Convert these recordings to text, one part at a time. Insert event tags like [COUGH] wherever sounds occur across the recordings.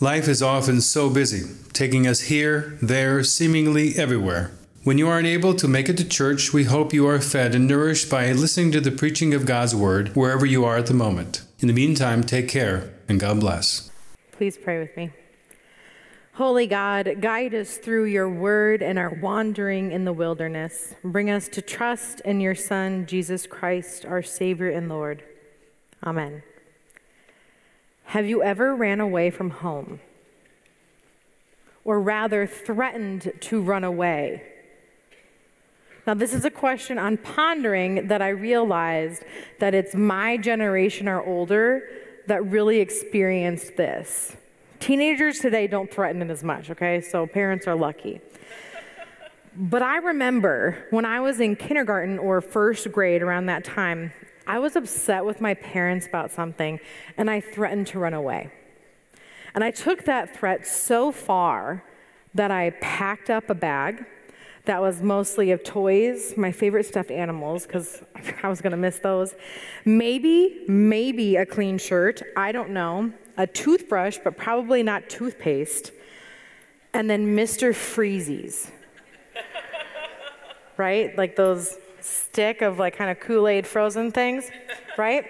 Life is often so busy, taking us here, there, seemingly everywhere. When you are unable to make it to church, we hope you are fed and nourished by listening to the preaching of God's Word wherever you are at the moment. In the meantime, take care and God bless. Please pray with me. Holy God, guide us through your word and our wandering in the wilderness. Bring us to trust in your Son, Jesus Christ, our Savior and Lord. Amen. Have you ever ran away from home? Or rather, threatened to run away? Now, this is a question on pondering that I realized that it's my generation or older that really experienced this. Teenagers today don't threaten it as much, okay? So parents are lucky. But I remember when I was in kindergarten or first grade around that time, I was upset with my parents about something and I threatened to run away. And I took that threat so far that I packed up a bag that was mostly of toys, my favorite stuffed animals, because [LAUGHS] I was gonna miss those. Maybe, maybe a clean shirt, I don't know. A toothbrush, but probably not toothpaste. And then Mr. Freezies. [LAUGHS] right? Like those stick of like kind of Kool Aid frozen things, right?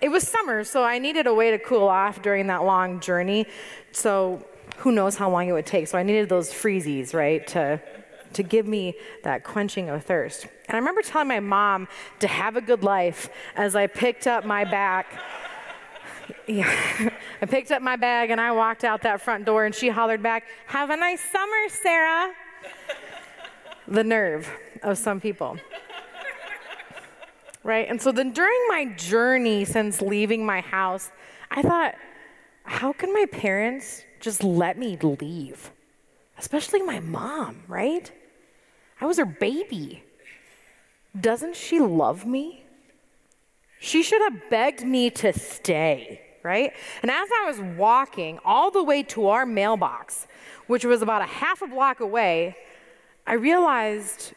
It was summer, so I needed a way to cool off during that long journey. So who knows how long it would take. So I needed those freezies, right, to, to give me that quenching of thirst. And I remember telling my mom to have a good life as I picked up my bag. [LAUGHS] Yeah. [LAUGHS] I picked up my bag and I walked out that front door and she hollered back, Have a nice summer, Sarah. the nerve of some people right? And so then during my journey since leaving my house, I thought, how can my parents just let me leave? Especially my mom, right? I was her baby. Doesn't she love me? She should have begged me to stay, right? And as I was walking all the way to our mailbox, which was about a half a block away, I realized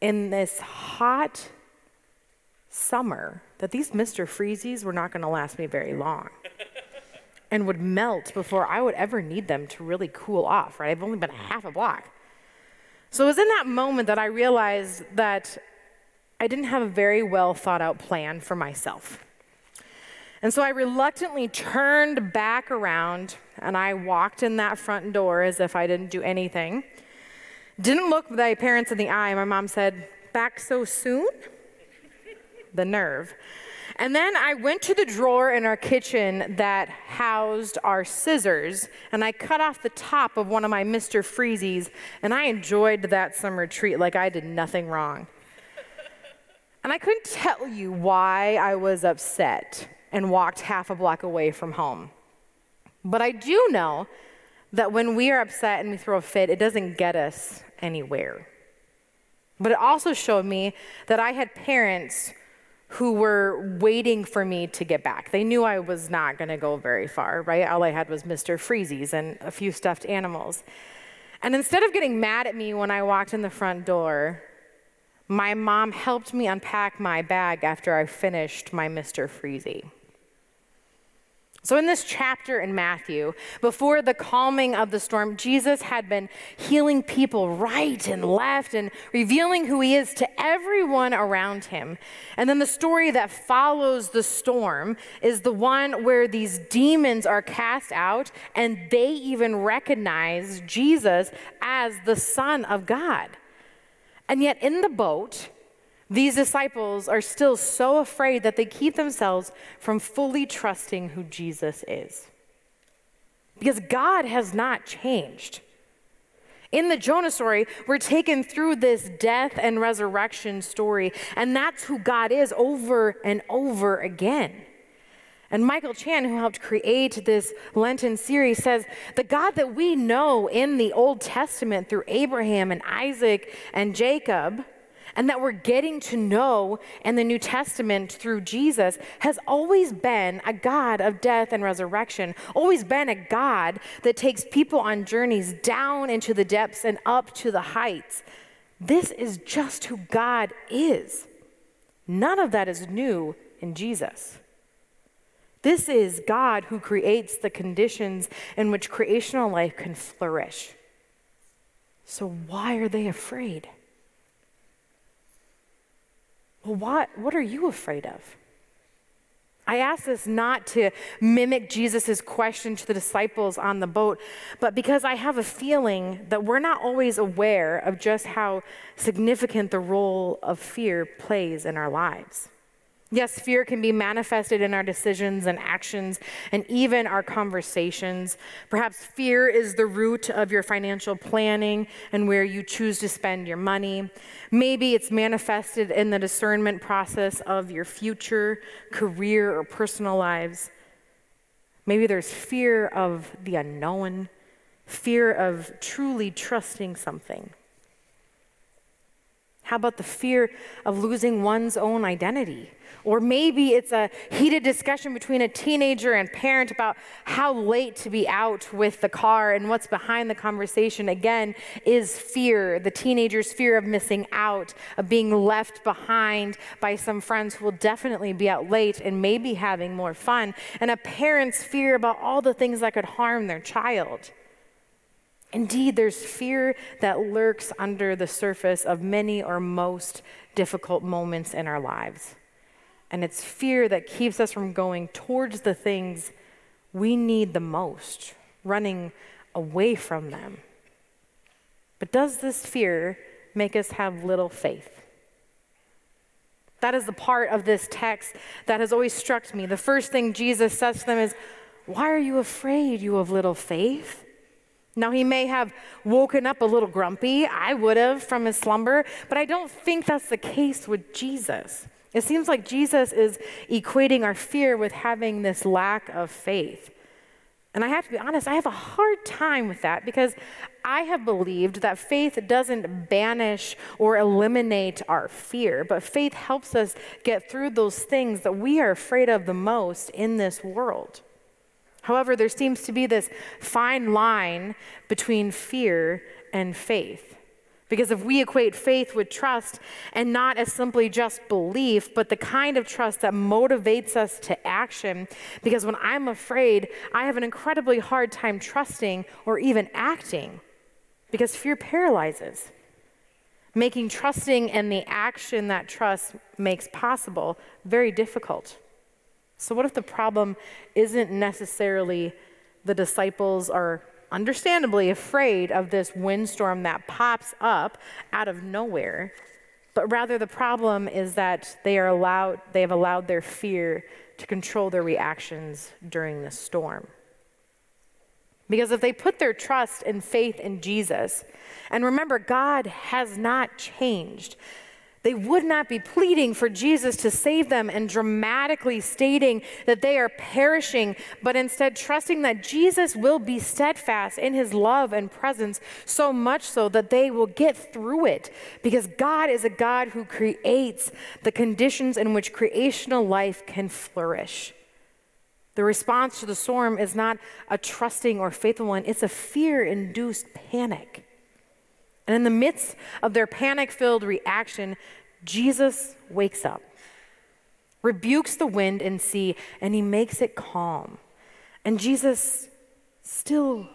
in this hot, summer that these Mr. Freezies were not going to last me very long [LAUGHS] and would melt before I would ever need them to really cool off, right? I've only been a half a block. So it was in that moment that I realized that I didn't have a very well thought out plan for myself. And so I reluctantly turned back around and I walked in that front door as if I didn't do anything. Didn't look my parents in the eye. My mom said, Back so soon? The nerve. And then I went to the drawer in our kitchen that housed our scissors, and I cut off the top of one of my Mr. Freezies, and I enjoyed that summer treat like I did nothing wrong. and I couldn't tell you why I was upset and walked half a block away from home. But I do know that when we are upset and we throw a fit, it doesn't get us anywhere. But it also showed me that I had parents who were waiting for me to get back. They knew I was not going to go very far, right? All I had was Mr. Freezies and a few stuffed animals. And instead of getting mad at me when I walked in the front door, my mom helped me unpack my bag after I finished my Mr. Freezy. So, in this chapter in Matthew, before the calming of the storm, Jesus had been healing people right and left and revealing who he is to everyone around him. And then the story that follows the storm is the one where these demons are cast out and they even recognize Jesus as the Son of God. And yet, in the boat, these disciples are still so afraid that they keep themselves from fully trusting who Jesus is. Because God has not changed. In the Jonah story, we're taken through this death and resurrection story, and that's who God is over and over again. And Michael Chan, who helped create this Lenten series, says the God that we know in the Old Testament through Abraham and Isaac and Jacob and that we're getting to know in the New Testament through Jesus has always been a God of death and resurrection, always been a God that takes people on journeys down into the depths and up to the heights. This is just who God is. None of that is new in Jesus. This is God who creates the conditions in which creational life can flourish. So, why are they afraid? Well, what, what are you afraid of? I ask this not to mimic Jesus' question to the disciples on the boat, but because I have a feeling that we're not always aware of just how significant the role of fear plays in our lives. Yes, fear can be manifested in our decisions and actions and even our conversations. Perhaps fear is the root of your financial planning and where you choose to spend your money. Maybe it's manifested in the discernment process of your future, career, or personal lives. Maybe there's fear of the unknown, fear of truly trusting something. How about the fear of losing one's own identity? Or maybe it's a heated discussion between a teenager and parent about how late to be out with the car, and what's behind the conversation, again, is fear the teenager's fear of missing out, of being left behind by some friends who will definitely be out late and maybe having more fun, and a parent's fear about all the things that could harm their child. Indeed, there's fear that lurks under the surface of many or most difficult moments in our lives. And it's fear that keeps us from going towards the things we need the most, running away from them. But does this fear make us have little faith? That is the part of this text that has always struck me. The first thing Jesus says to them is, Why are you afraid, you of little faith? Now, he may have woken up a little grumpy. I would have from his slumber, but I don't think that's the case with Jesus. It seems like Jesus is equating our fear with having this lack of faith. And I have to be honest, I have a hard time with that because I have believed that faith doesn't banish or eliminate our fear, but faith helps us get through those things that we are afraid of the most in this world. However, there seems to be this fine line between fear and faith. Because if we equate faith with trust and not as simply just belief, but the kind of trust that motivates us to action, because when I'm afraid, I have an incredibly hard time trusting or even acting because fear paralyzes, making trusting and the action that trust makes possible very difficult. So, what if the problem isn't necessarily the disciples are understandably afraid of this windstorm that pops up out of nowhere. But rather, the problem is that they are allowed, they have allowed their fear to control their reactions during the storm. Because if they put their trust and faith in Jesus, and remember, God has not changed. They would not be pleading for Jesus to save them and dramatically stating that they are perishing, but instead trusting that Jesus will be steadfast in his love and presence, so much so that they will get through it. Because God is a God who creates the conditions in which creational life can flourish. The response to the storm is not a trusting or faithful one, it's a fear induced panic. And in the midst of their panic filled reaction, Jesus wakes up, rebukes the wind and sea, and he makes it calm. And Jesus still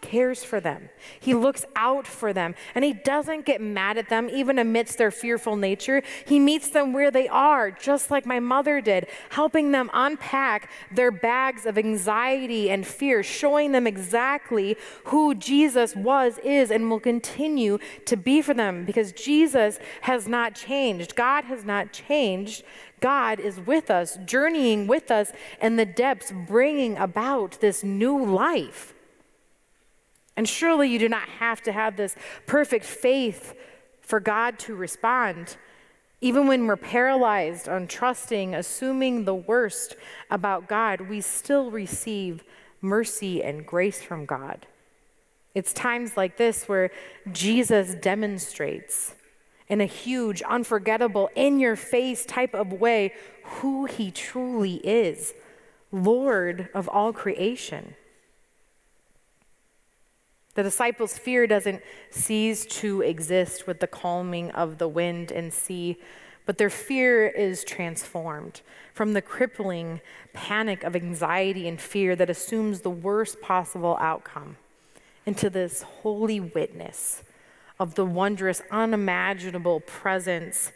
cares for them. He looks out for them and he doesn't get mad at them even amidst their fearful nature. He meets them where they are, just like my mother did, helping them unpack their bags of anxiety and fear, showing them exactly who Jesus was, is, and will continue to be for them because Jesus has not changed. God has not changed. God is with us, journeying with us in the depths, bringing about this new life. And surely you do not have to have this perfect faith for God to respond. Even when we're paralyzed on trusting, assuming the worst about God, we still receive mercy and grace from God. It's times like this where Jesus demonstrates in a huge, unforgettable, in your face type of way who he truly is Lord of all creation. The disciples' fear doesn't cease to exist with the calming of the wind and sea, but their fear is transformed from the crippling panic of anxiety and fear that assumes the worst possible outcome into this holy witness of the wondrous, unimaginable presence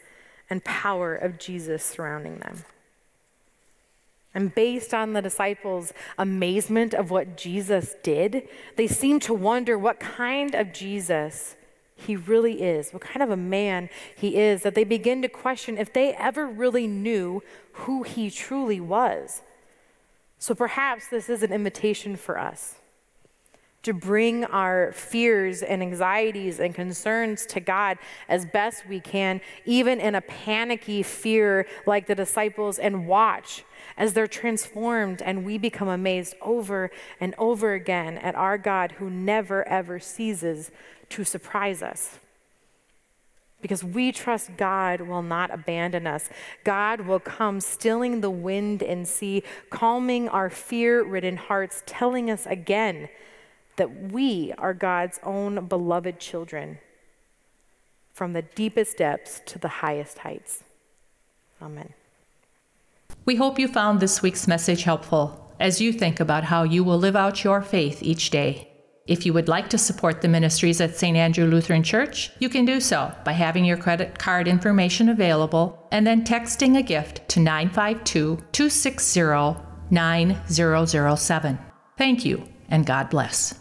and power of Jesus surrounding them. And based on the disciples' amazement of what Jesus did, they seem to wonder what kind of Jesus he really is, what kind of a man he is, that they begin to question if they ever really knew who he truly was. So perhaps this is an invitation for us to bring our fears and anxieties and concerns to God as best we can, even in a panicky fear like the disciples, and watch as they're transformed and we become amazed over and over again at our God who never ever ceases to surprise us. Because we trust God will not abandon us. God will come stilling the wind and sea, calming our fear ridden hearts, telling us again that we are God's own beloved children from the deepest depths to the highest heights. Amen. We hope you found this week's message helpful as you think about how you will live out your faith each day. If you would like to support the ministries at St. Andrew Lutheran Church, you can do so by having your credit card information available and then texting a gift to 952 260 9007. Thank you, and God bless.